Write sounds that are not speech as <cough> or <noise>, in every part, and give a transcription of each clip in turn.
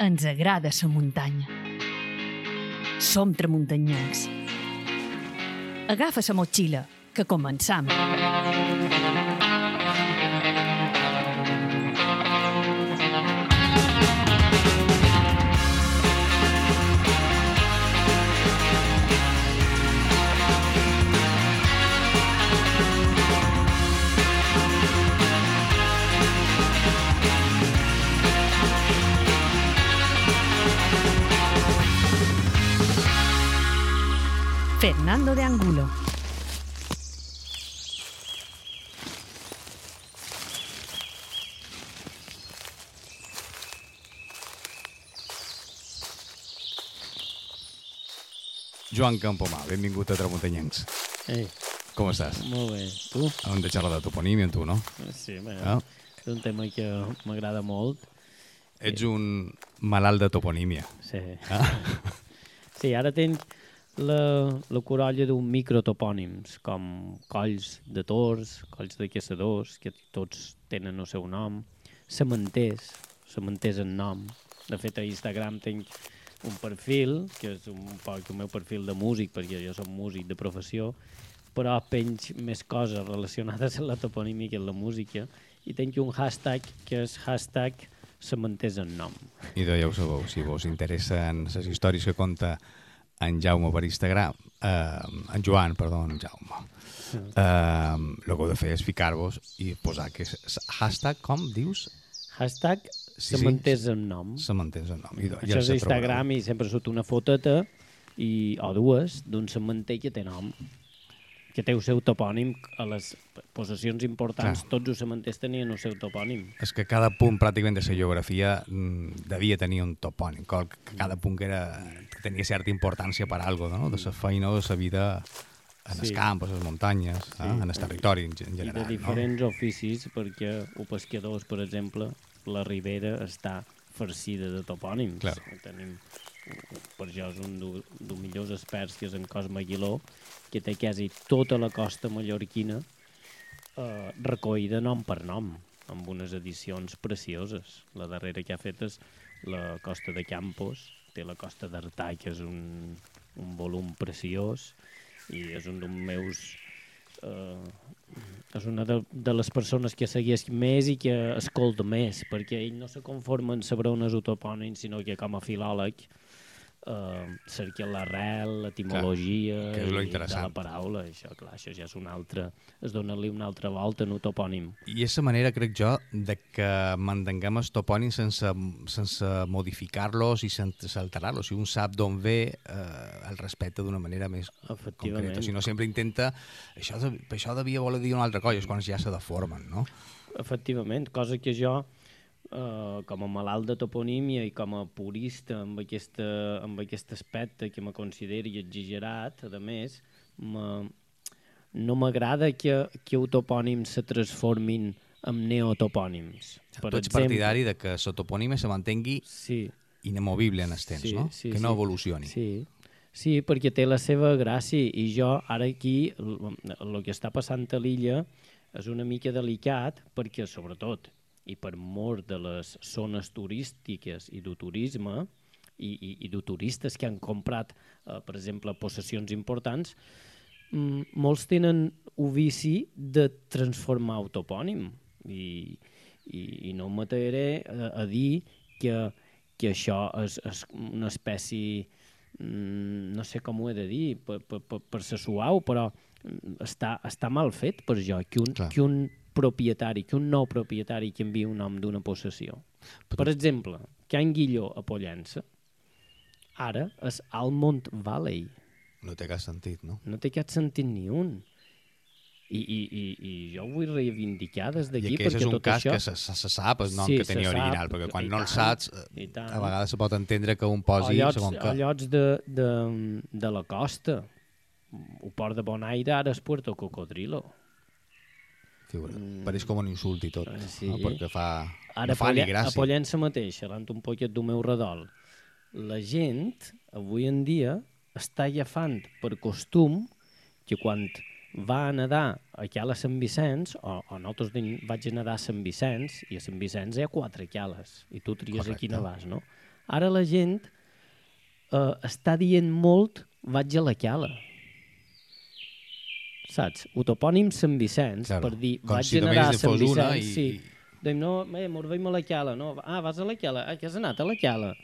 Ens agrada la muntanya. Som tramuntanyencs. Agafa la motxilla, que començam. Fernando de Angulo. Joan Campomà, benvingut a Tramuntanyencs. Ei, Com estàs? molt bé. Tu? Hem de xerrar de toponímia amb tu, no? Sí, bé, Ah. és un tema que m'agrada molt. Ets un malalt de toponímia. Sí. Ah. <laughs> Sí, ara tinc la, la corolla d'un microtopònims, com colls de tors, colls de caçadors, que tots tenen el seu nom, cementers, cementers en nom. De fet, a Instagram tinc un perfil, que és un poc el meu perfil de músic, perquè jo soc músic de professió, però penj més coses relacionades amb la toponímia i la música, i tinc un hashtag que és hashtag cementers en nom. I ja ho sabeu, si vos interessen les històries que conta en Jaume per Instagram, eh, en Joan, perdó, en Jaume, eh, el que heu de fer és ficar-vos i posar que és hashtag, com dius? Hashtag Sí, sí. cementers en nom. Se m'entens el nom. I, ja Això és se Instagram i sempre surt una foteta i, o dues d'un cementer que té nom que té el seu topònim a les possessions importants, Clar. tots els cementers tenien el seu topònim. És que cada punt pràcticament de la geografia mm, devia tenir un topònim, cada punt que, era, que tenia certa importància per algo, no? de la feina o de la vida en Sí. els camps, a les muntanyes, sí. eh? en el territori en, gen- en I de general. diferents oficis, perquè o pescadors, per exemple, la ribera està farcida de topònims. Clar. Tenim, per això és un dels millors experts, que és en Cosme Aguiló, que té quasi tota la costa mallorquina eh, recollida nom per nom, amb unes edicions precioses. La darrera que ha fet és la costa de Campos, té la costa d'Artà, que és un, un volum preciós, i és un dels meus eh, és una de, de les persones que segueix més i que escolta més, perquè ell no se conforma en saber el topònim, sinó que com a filòleg cerca l'arrel, l'etimologia de la paraula. Això, clar, això ja és una altra... Es dona-li una altra volta en el topònim. I és la manera, crec jo, de que mantinguem els topònims sense, sense modificar-los i sense alterar-los. Si un sap d'on ve, eh, el respecta d'una manera més concreta. Si no, sempre intenta... Això, això devia voler dir una altra cosa, és quan ja se deformen, no? Efectivament, cosa que jo, eh, com a malalt de toponímia i com a purista amb, aquesta, amb aquest aspecte que me consideri exagerat, a més, me, no m'agrada que, que els topònims se transformin en neotopònims. Per tu ets partidari de que la topònima se mantengui Sí, inamovible en els temps, Sí, no? sí, que no sí. evolucioni. Sí, sí, perquè té la seva gràcia i jo ara aquí el que està passant a l'illa és una mica delicat perquè sobretot i per mort de les zones turístiques i del turisme i, i, i de turistes que han comprat, eh, per exemple, possessions importants, mm, molts tenen un vici de transformar el topònim i, i, i no m'ataré a, a dir que, que això és, és una espècie mm, no sé com ho he de dir per, per, per, per ser suau però mm, està, està mal fet per jo que un, Clar. que un propietari, que un nou propietari canvi un nom d'una possessió. Per exemple, Can Guilló a Pollença ara és Almont Valley. No té cap sentit, no? No té cap sentit ni un. I, i, i, i jo ho vull reivindicar des I d'aquí aquest perquè és un cas això... que se, se, se sap el nom Sí, que tenia sap, original, perquè quan i no el tant, saps, i eh, a vegades se pot entendre que un o posi llocs, segon o que... llocs de, de, de la costa. El port de Bonaire ara és Puerto Cocodrilo. Figura. Pareix com un insult i tot, Eh, sí. no? perquè fa... Ara no fa ni gràcia. Pollença mateix, xerrant un poquet del meu redol, la gent avui en dia està agafant per costum que quan va a nedar aquí a la Sant Vicenç, o, o nosaltres vaig a nedar a Sant Vicenç, i a Sant Vicenç hi ha quatre cales, i tu tries Correcte. quina vas, no? Ara la gent eh, està dient molt vaig a la Cala. Saps? Ho topònim Sant Vicenç Claro. per dir Com vaig si només Sant Vicenç. i- Sí. Dèiem, no, eh, veiem a la Cala. No? Ah, vas a la Cala. Ah, que has anat a la Cala?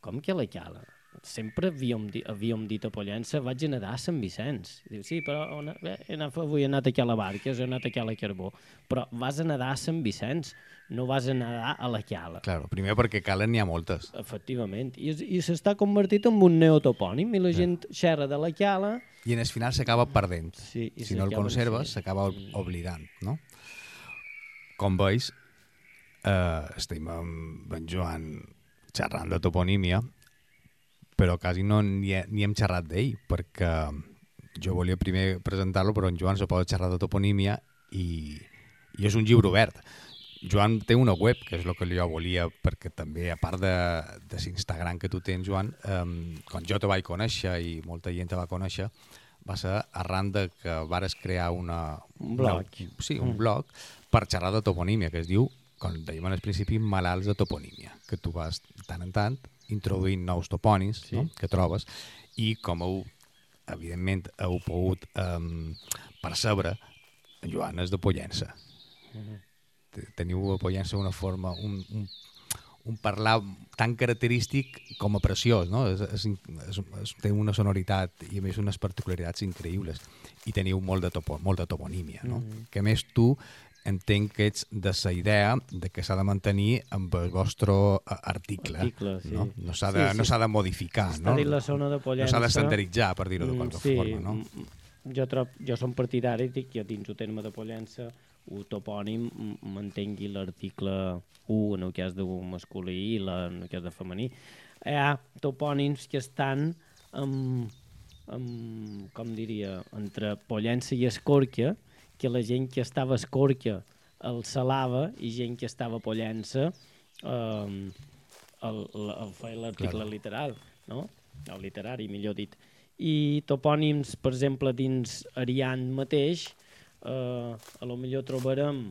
Com que a la Cala? Sempre havíem, di havíem dit a Pollença, vaig anar a Sant Vicenç. Diu, sí, però on, bé, he anat, avui he anat aquí a la Barques, he anat aquí a la Carbó. Però vas anar a Sant Vicenç, no vas anar a la Cala. Claro, primer perquè calen n'hi ha moltes. Efectivament. I, i s'està convertit en un neotopònim i la gent xerra de la Cala I en el final s'acaba perdent. Sí, si no el conserves, s'acaba ob- oblidant, no? Com veus, eh, estem amb en Joan xerrant de toponímia, però quasi no ni, he, ni hem xerrat d'ell, perquè jo volia primer presentar-lo, però en Joan se pot xerrar de toponímia i, i és un llibre obert. Joan té una web, que és el que jo volia, perquè també, a part de, de l'Instagram que tu tens, Joan, eh, quan jo te vaig conèixer i molta gent te va conèixer, va ser arran de que vares crear una... Un blog. Una, sí, un blog per xerrar de toponímia, que es diu, com dèiem al principi, malalts de toponímia, que tu vas tant en tant introduint nous topònims sí. no? que trobes i com heu, evidentment, heu pogut um, percebre, Joan és de Pollença. Te- Teniu a Pollença una forma, un, un, un parlar tan característic com a preciós, no? És, és, és, és, té una sonoritat i a més unes particularitats increïbles i teniu molt de, topo, molt de toponímia, no? Mm -hmm. Que a més tu entenc que ets de la idea de que s'ha de mantenir amb el vostre eh, article, Article, sí. no? No s'ha Sí, de, sí. no s'ha de modificar, Està no? la zona de No Pollença. s'ha d'estandaritzar, per dir-ho de Mm, qualque sí, forma, no? mm, Jo, trob, jo som partidari dic que dins el terme de Pollença el topònim mantengui l'article 1 en el cas de masculí i la, en el cas de femení. Hi ha topònims que estan amb, amb, com diria, entre Pollença i Escorca, que la gent que estava a Escorca el salava i gent que estava a Pollença eh, el, el, el feia l'article Claro. literal, no? O literari, millor dit. I topònims, per exemple, dins Ariant mateix, eh, a lo millor trobarem,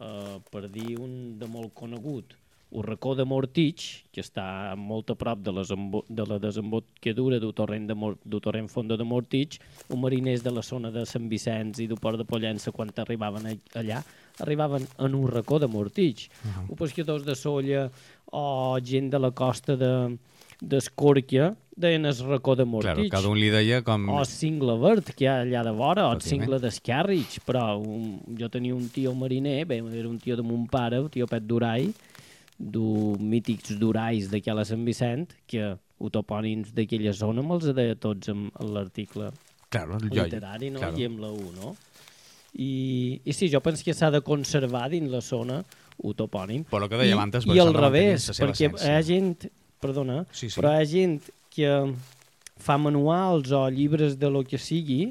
eh, per dir un de molt conegut, el racó de Mortitx, que està molt a prop de, les de la desembocadura del torrent, de Mor del torrent Fonda de Mortitx, un mariners de la zona de Sant Vicenç i del Port de Pollença, quan arribaven allà, arribaven en un racó de Mortitx. Uh -huh. O pescadors de Solla o gent de la costa de d'Escòrquia deien el racó de Claro, Mortitx. cada un li deia com... O cingle verd que hi ha allà de vora, o cingle d'Esquerrich, però un, jo tenia un tio mariner, bé, era un tio de mon pare, el tio Pet Durai, du mítics Durais d'aquella Sant Vicent, que ho topònims d'aquella zona me'ls deia tots en l'article Claro, literari, no? Claro. I amb la U, no? I, I sí, jo penso que s'ha de conservar dins la zona un topònim. Per lo que dèiem I, antes, I al mantenir revés, la perquè essència. hi ha gent, perdona, Sí, sí. però hi ha gent que fa manuals o llibres de lo que sigui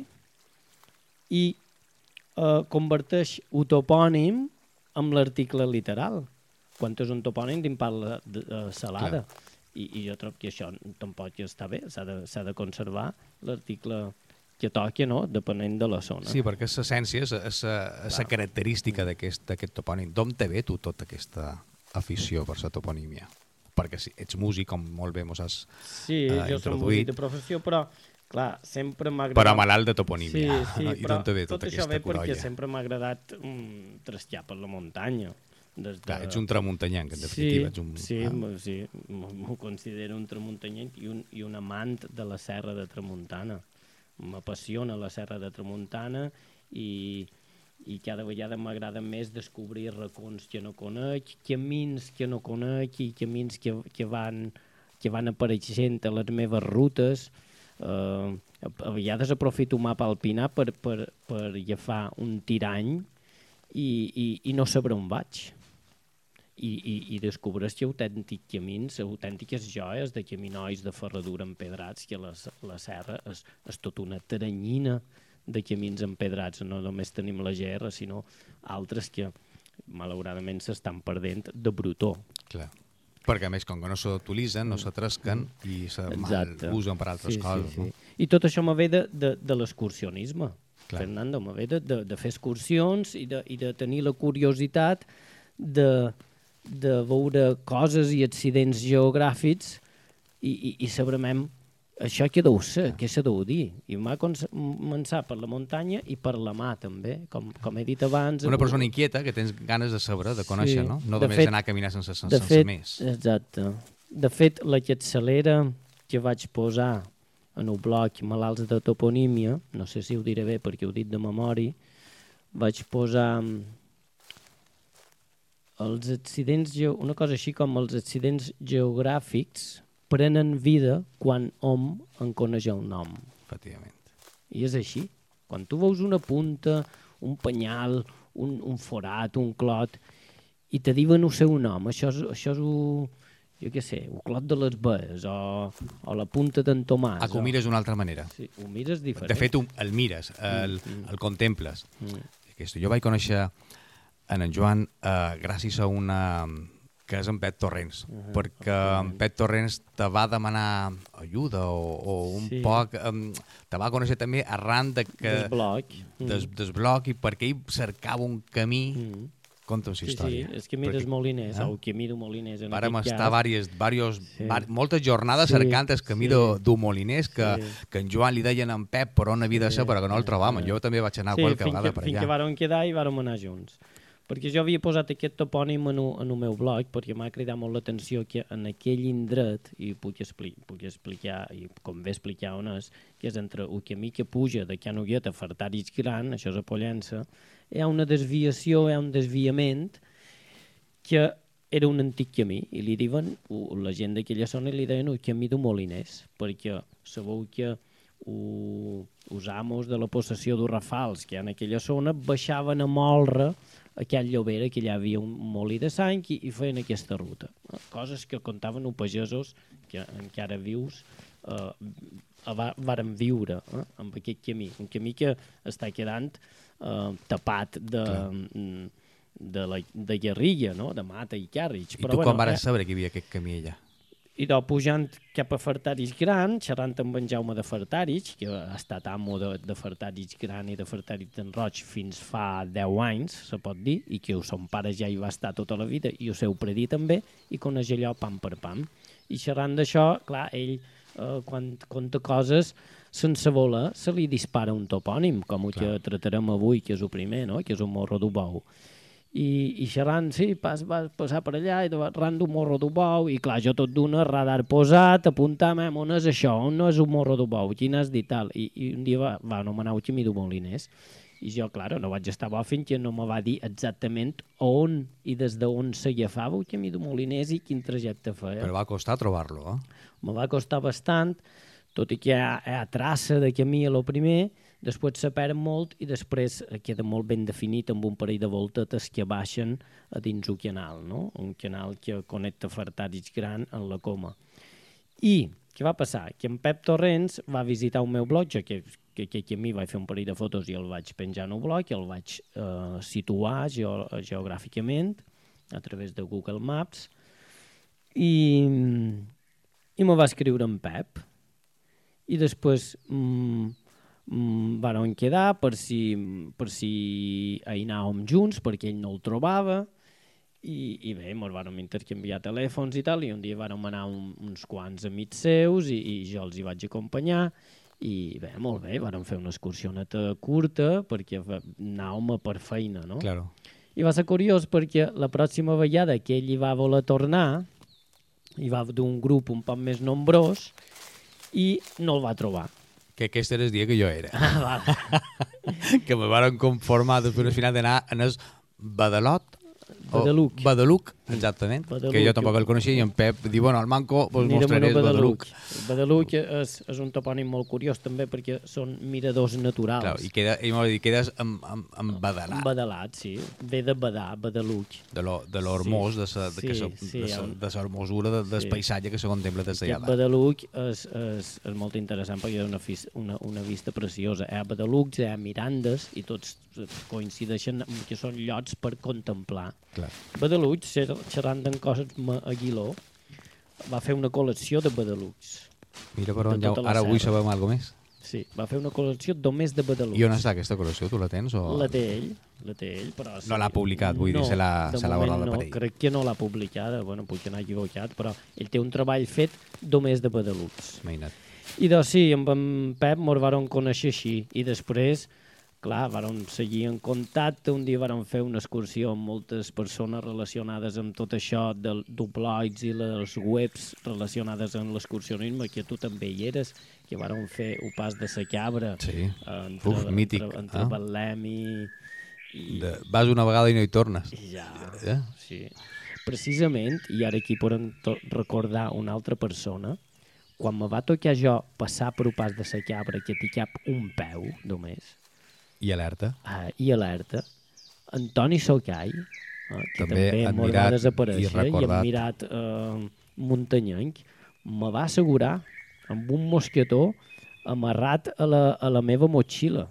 i eh, converteix un topònim amb l'article literal. Quan és un topònim dins parla de, de salada. I, I jo trobo que això tampoc està bé, s'ha de, de conservar l'article que toqui, no? depenent de la zona. Sí, perquè és l'essència, és, la característica d'aquest topònim. D'on te ve tu tota aquesta afició per la toponímia? Perquè si ets músic, com molt bé mos has... Sí, eh, jo soc músic de professió, però clar, sempre m'ha agradat... Però malalt de toponímia. Sí, sí, <laughs> I però ve tot tota això aquesta ve perquè sempre m'ha agradat mm, trastear per la muntanya. Des de... Clar, ets un tramuntanyenc, en definitiva. Sí, ets un, sí, ah, sí m'ho considero un tramuntanyenc i un, i un amant de la serra de Tramuntana. M'apassiona la serra de Tramuntana i, i cada vegada m'agrada més descobrir racons que no conec, camins que no conec i camins que, que, van, que van apareixent a les meves rutes. Uh, a, vegades aprofito un mapa alpinà per, per, per agafar un tirany i, i, i no saber on vaig i, i, i descobreix que autèntics camins, autèntiques joies de caminois de ferradura empedrats, que la, la serra és, és tot una teranyina de camins empedrats. No només tenim la GR, sinó altres que malauradament s'estan perdent de brutó. clar. Perquè, a més, com que no s'utilitzen, no s'atrasquen i se mal usen per altres sí, coses. Sí, sí. No? I tot això me ve de, de, de l'excursionisme. Fernando, me ve de, de, de fer excursions i de, i de tenir la curiositat de, de veure coses i accidents geogràfics i, i, i sabrem això què deu ser, què se deu dir. I m'ha començar per la muntanya i per la mà, també, com, com he dit abans. Una persona inquieta que tens ganes de saber, de conèixer, Sí. no? No De només fet- anar a caminar sense, sense, de sense fet, més. Exacte. De fet, la capçalera que vaig posar en el blog Malalts de Toponímia, no sé si ho diré bé perquè ho he dit de memòria, vaig posar els accidents, una cosa així com els accidents geogràfics prenen vida quan hom en coneix el nom. Efectivament. I és així. Quan tu veus una punta, un penyal, un, un forat, un clot, i te diuen el seu nom, això és, això és un, jo què sé, un clot de les bes, o, o la punta d'en Tomàs. Ah, que ho mires d'una altra manera. Sí, ho mires diferent. De fet, el mires, el, el contemples. Mm. Aquest, jo vaig conèixer en en Joan eh, gràcies a una que és en Pet Torrents, perquè en Pet Torrents te va demanar ajuda o, o un Sí. poc... Um, te va conèixer també arran de que... Del bloc. Mm. Des, des bloc i perquè ell cercava un camí... Mm. Conta'm la Sí, sí, història. és que mires Perquè Moliners, Ah. o que miro Moliners en Vàrem aquest estar cas. vàries, vàries, Sí. var, moltes jornades Sí, cercant el camí sí. sí. d'un moliners que, Sí. que en Joan li deien en Pep per on havia de ser, però que no el trobàvem. Jo també vaig anar qualque fins vegada que, per fins que allà. vàrem quedar i vàrem anar junts. Perquè jo havia posat aquest topònim en, en el meu blog, perquè m'ha cridat molt l'atenció que en aquell indret, i puc, expli puc explicar, i com bé explicar on és, que és entre el camí que puja de Can Uguet a Fartaris Gran, això és a Pollença, hi ha una desviació, hi ha un desviament que era un antic camí i li diuen, la gent d'aquella zona li deien el camí de Moliners perquè sabeu que o, els amos de la possessió dels Rafals que hi en aquella zona baixaven a Molre aquell llobera que allà havia un molí de sang i, i feien aquesta ruta. Eh? Coses que contaven els pagesos que encara vius eh, va, varen viure eh, amb aquest camí. Un camí que està quedant eh, tapat de, mm, de, la, de guerrilla, no? de mata i càrrecs. I tu quan vares saber que hi havia aquest camí allà? I de pujant cap a Fartaris Gran, xerrant amb en Jaume de Fartaris, que ha estat amo de, de Fartaris Gran i de Fartaris d'en Roig fins fa 10 anys, se pot dir, i que el son pare ja hi va estar tota la vida, i el seu predí també, i coneix allò pam per pam. I xerrant d'això, clar, ell, eh, quan conta coses, sense voler, se li dispara un topònim, com el que tratarem avui, que és el primer, no? que és un morro d'Ubou i, i xerrant, sí, pas, vas passar per allà i ran d'un morro d'Ubou i clar, jo tot d'una, radar posat, apuntam, eh, on és això, on no és un morro d'Ubou, quin has dit tal, i, i un dia va, va anomenar camí de Moliners i jo, clar, no vaig estar bo fins que no me va dir exactament on i des d'on s'agafava el camí de Moliners i quin trajecte feia. Però va costar trobar-lo, eh? Me va costar bastant, tot i que hi ha, hi ha traça de camí a lo primer, després se perd molt i després queda molt ben definit amb un parell de voltetes que baixen a dins un canal, no? un canal que connecta Fartaris Gran en la Coma. I què va passar? Que en Pep Torrents va visitar el meu blog, que, que, que, que a mi vaig fer un parell de fotos i el vaig penjar en el blog, i el vaig eh, situar geo, geogràficament a través de Google Maps, i, i me va escriure en Pep. I després mm, varen quedar per si, per si hi anàvem junts, perquè ell no el trobava, i, i bé, ens vàrem intercanviar telèfons i tal, i un dia vàrem anar un, uns quants amics seus i, i jo els hi vaig acompanyar, i bé, molt bé, vàrem fer una excursioneta curta perquè anàvem per feina, no? Claro. I va ser curiós perquè la pròxima vegada que ell hi va voler tornar, hi va d'un grup un poc més nombrós i no el va trobar. Que aquest era el dia que jo era. Ah, vale. <laughs> que me varen conformar després al final d'anar en el Badalot, o Badaluc. Badaluc, exactament, Badaluc. que jo tampoc el coneixia i en Pep diu, bueno, al Manco vos Anirem mostraré el Badaluc. Badaluc. Badaluc és, és un topònim molt curiós també perquè són miradors naturals. Clar, i queda, m'ha dit, quedes amb, amb, amb Badalat, Badalat, sí. Ve de badar, Badaluc. de lo, de hermós, de, sa, de, que Sí, sa, sí, de, sa, de sa hermosura de, del Sí. paisatge que se contempla des d'allà. Badaluc és, és, és molt interessant perquè és una, una, una vista preciosa. Hi ha Badalucs, hi ha Mirandes i tots coincideixen amb que són llocs per contemplar. Clar. Badalucs, xer- xerrant d'en Cosme Aguiló, va fer una col·lecció de Badalucs. Mira per on ja, tota la ara avui sabem alguna més. Sí, va fer una col·lecció només de Badaluts. I on està aquesta col·lecció? Tu la tens? O... La té ell, la té ell, però... No l'ha publicat, vull dir, no, de se l'ha guardat no, per ell. crec que no l'ha publicada, bueno, puc anar equivocat, però ell té un treball fet només de Badaluts. Imagina't. I doncs sí, amb en Pep mos varen conèixer així, i després, clar, varen seguir en contacte, un dia varen fer una excursió amb moltes persones relacionades amb tot això del duploids i les webs relacionades amb l'excursionisme, que tu també hi eres, que varen fer un pas de sa cabra Sí. entre, Uf, mític, entre, entre eh? Betlem i, i, De... Vas una vegada i no hi tornes. ja, Eh? sí. Precisament, i ara aquí podem recordar una altra persona, quan me va tocar jo passar per un pas de sa cabra que t'hi cap un peu, només, I alerta. uh, i alerta, Antoni Socai, uh, que També també, mos va i desaparèixer i, recordat. admirat uh, muntanyenc, me va assegurar amb un mosquetó amarrat a la, a la meva motxilla.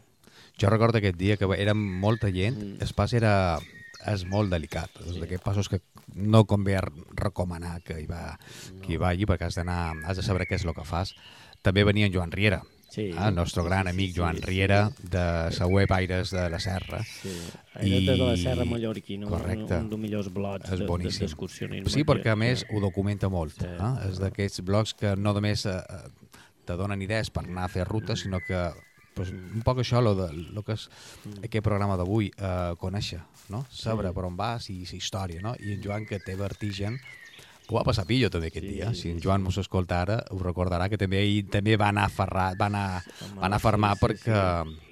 Jo recordo aquest dia que érem molta gent, Mm. el pas era és molt delicat, és d'aquests passos que no convé recomanar que hi, va, que hi vagi perquè has has de saber què és el que fas. També venia en Joan Riera, Sí. el nostre gran amic Joan sí, Riera, de la web Aires de la Serra. Sí, I- de la Serra Mallorquina, Correcte. un, un dels millors blogs És de- de- d'excursionisme. Sí, perquè a més ho documenta molt. Sí. Eh? És d'aquests blogs que no només eh, eh, te donen idees per anar a fer ruta, sinó que pues, un poc això, lo de, lo que és aquest programa d'avui, eh, conèixer, no? saber per on vas i la història. No? I en Joan, que té vertigen, ho va passar pillo també aquest Sí, dia. Si en sí, Joan mos escolta ara, ho recordarà que també ell també va anar aferrat, va anar, va anar a fermar Sí, sí, perquè...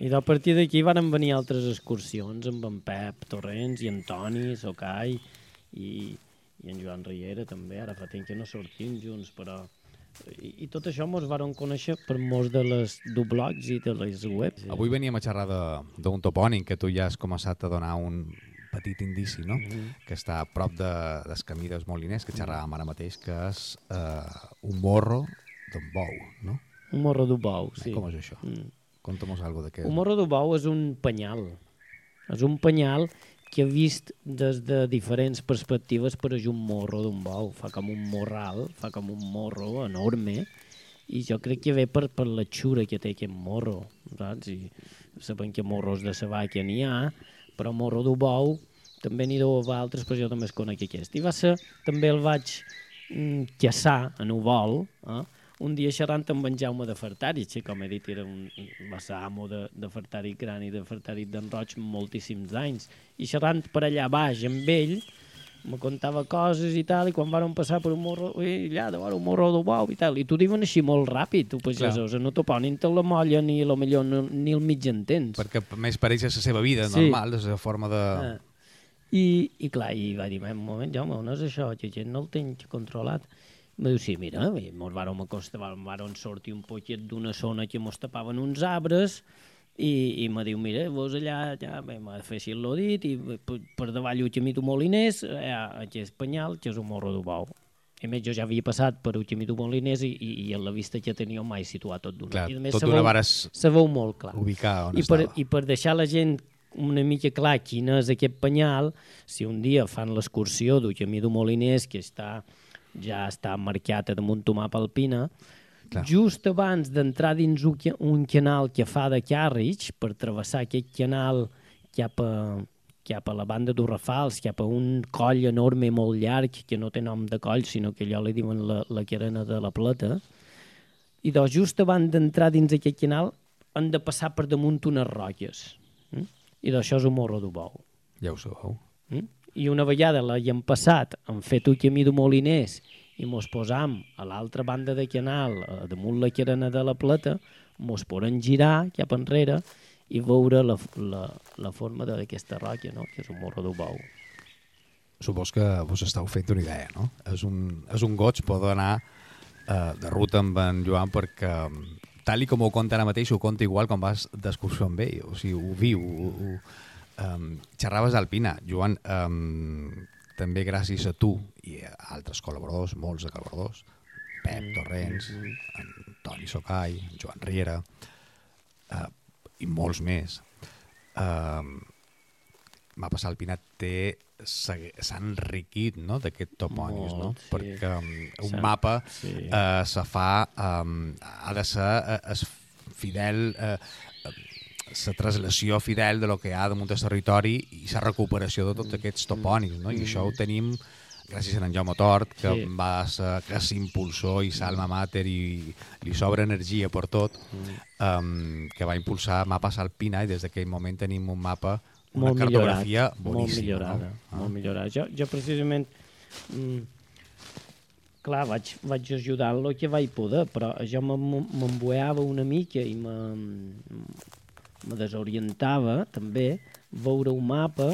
I a partir d'aquí van venir altres excursions amb en Pep Torrents i Antoni, Socai i, i en Joan Riera també. Ara fa temps que no sortim junts, però... I, i tot això mos varen conèixer per molts de les dublogs i de les webs. Avui veníem a xerrar d'un topònim que tu ja has començat a donar un petit indici, no? Mhm. que està a prop de, del camí dels Moliners, que xerràvem ara mateix, que és eh, un morro d'un bou, no? Un morro de bou, sí. Com és això? Mm. Conta'm-nos alguna d'aquest. Un morro de bou és un penyal. És un penyal que vist des de diferents perspectives pareix un morro d'un bou. Fa com un morral, fa com un morro enorme i jo crec que ve per, per la xura que té aquest morro, saps? I sabem que morros de sa vaca n'hi ha, però morro d'un bou també n'hi deu haver altres, però jo també es conec aquest. I va ser, també el vaig mm, caçar en un vol, eh? un dia xerrant amb en Jaume de Fartari, que com he dit era un, va ser amo de, de Fartari Gran i de Fartari d'en Roig moltíssims anys, i xerrant per allà baix amb ell, me contava coses i tal, i quan varen passar per un morro, ui, allà, de veure un morro de bou i tal, i t'ho diuen així molt ràpid, tu pagesos, no t'ho ponen te la molla ni lo millor no, ni el mig entens. Perquè a més pareix la seva vida Sí. normal, la seva forma de... Ah. I, I clar, i va dir, un moment, Jaume, on és això? Que gent no el tinc controlat. Va dir, sí, mira, mos vàrem acostar, vàrem sortir un poquet d'una zona que mos tapaven uns arbres i, i me diu, mira, vos allà, ja, bé, m'ha de fer així el dit i per, per davall Uchimito Moliners hi ha aquest penyal, que és un morro. I a més, jo ja havia passat per Uchimito Moliners i, i, i a la vista que tenia mai situat tot d'una. I a més, tot se d'una veu- vares molt clar. ubicar on I per, estava. I per deixar la gent una mica clar quin és aquest penyal, si un dia fan l'excursió du camí de Moliners, que està, ja està marcat damunt un mapa alpina, Clar. just abans d'entrar dins un, ca- un canal que fa de Carriage, per travessar aquest canal cap a, cap a la banda d'Urrafals, cap a un coll enorme molt llarg, que no té nom de coll, sinó que allò li diuen la, la carena de la plata, i doncs just abans d'entrar dins aquest canal han de passar per damunt unes roques. Mm? I d'això és un morro de bou. Ja ho sabeu. Mm? I una vegada l'havíem passat, hem fet un camí de moliners i mos posam a l'altra banda de canal, damunt la carena de la plata, mos podem girar cap enrere i veure la, la, la forma d'aquesta roca, no? que és un morro de bou. Supos que vos estàu fent una idea, no? És un, és un goig poder anar eh, de ruta amb en Joan perquè tal i com ho conta ara mateix, ho conta igual quan vas d'excursió amb ell, o sigui, ho viu, ho, ho, um, xerraves d'Alpina. Joan, um, també gràcies a tu i a altres col·laboradors, molts de col·laboradors, Pep Torrents, Antoni Socai, Joan Riera, uh, i molts més, uh, Mapa Salpinat té s'ha enriquit no, d'aquest topònims, no? Sí. perquè um, un mapa sí. eh, se fa, um, ha de ser eh, es fidel eh, la translació fidel de lo que hi ha damunt del territori i la recuperació de tots aquests topònims, no? I això ho tenim gràcies a en Jaume Tort, que Sí. va ser que s'impulsor i s'alma mater i li sobra energia per tot, um, que va impulsar mapes alpina i des d'aquell moment tenim un mapa, una molt cartografia millorat, molt boníssima. millorada, no? Ah. molt millorada. Jo, jo precisament, mm, clar, vaig, vaig ajudar el que vaig poder, però jo m'em- m'embueava una mica i me, me desorientava també veure un mapa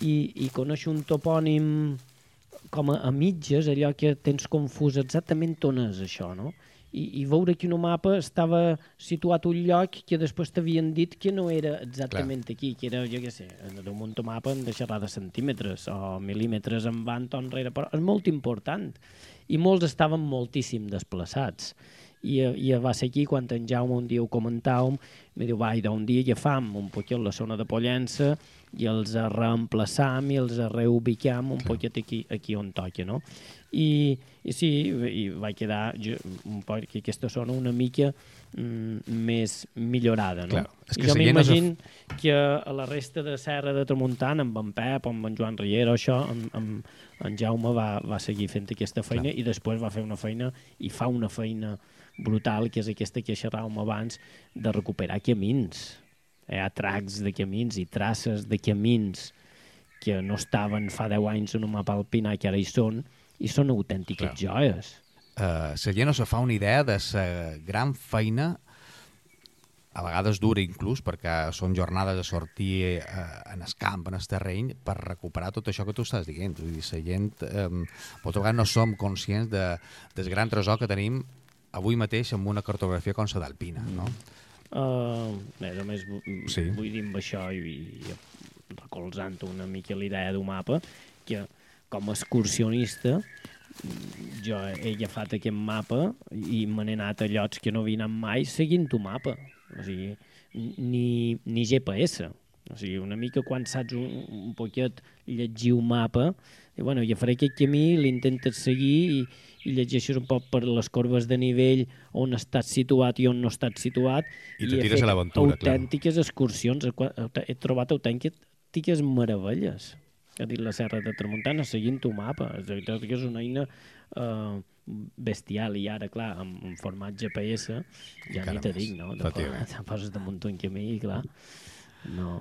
i, i conèixer un topònim com a, a mitges, allò que tens confús exactament on és això, no? I, i veure que un mapa estava situat un lloc que després t'havien dit que no era exactament Clar. aquí, que era, jo què sé, damunt un mapa hem de xerrar de centímetres o mil·límetres en van to enrere, però és molt important. I molts estaven moltíssim desplaçats. I, i va ser aquí quan en Jaume un dia ho comentàvem, me diu, vai, d'un dia agafam un poquet la zona de Pollença i els reemplaçam i els reubiquem un poquet aquí, aquí on toca, no? I, i sí, i va quedar jo, un poc que aquesta zona una mica mm, més millorada, no? Clar, és que jo m'imagino que a la resta de Serra de Tramuntana, amb en Pep, amb en Joan Riera, això, amb, amb en Jaume va, va seguir fent aquesta feina Clar. i després va fer una feina i fa una feina brutal, que és aquesta que xerràvem abans, de recuperar camins. Hi ha tracks de camins i traces de camins que no estaven fa 10 anys en un mapa alpina que ara hi són, i són autèntiques Clar. joies. eh, la gent no se fa una idea de la gran feina a vegades dura inclús perquè són jornades de sortir eh, en el camp, en el terreny per recuperar tot això que tu estàs dient vull dir, la gent eh, moltes vegades no som conscients de, del gran tresor que tenim avui mateix amb una cartografia com la d'Alpina no? Uh, bé, només Sí. vull dir amb això i, i recolzant una mica la idea d'un mapa que com a excursionista jo he agafat aquest mapa i me n'he anat a llocs que no havia anat mai seguint un mapa o sigui, ni, ni GPS o sigui, una mica quan saps un, un poquet llegir un mapa i bueno, ja faré aquest camí, l'intentes seguir i, i llegeixes un poc per les corbes de nivell on estàs situat i on no estàs situat I te he tires a l'aventura, clar. autèntiques excursions he trobat autèntiques meravelles a dir la Serra de Tramuntana seguint un mapa és veritat que és una eina eh, bestial i ara, clar, amb, amb format GPS ja ni te dic, no? Te, efectivament. poses- te poses damunt un camí i clar, no,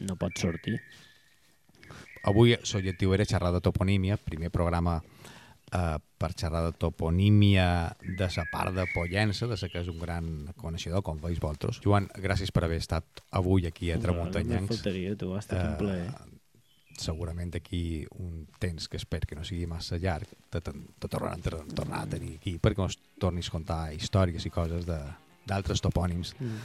no pots sortir. Avui l'objectiu era xerrar de toponímia, primer programa eh, per xerrar de toponímia de la part de Pollença, de la que és un gran coneixedor, com veus vosaltres. Joan, gràcies per haver estat avui aquí a No Tramuntanyancs. faltaria, tu, ha estat un plaer. Eh, segurament d'aquí un temps que espero que no sigui massa llarg te, te, te tornaran a tornar a tenir aquí perquè ens tornis a contar històries i coses de- d'altres topònims Mm.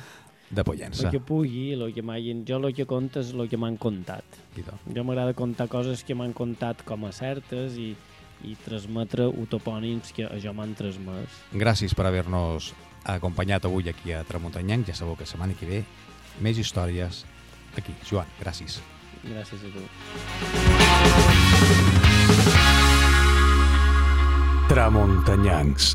De Pollença. El que pugui, lo que m'hagin... Jo el que conto és el que m'han contat. Idò. Jo m'agrada contar coses que m'han contat com a certes i, i transmetre utopònims que jo m'han transmès. Gràcies per haver-nos acompanyat avui aquí a Tramuntanyanc. Ja sabeu que setmana que ve més històries aquí. Joan, gràcies. Gràcies a tu. Tramuntanyancs.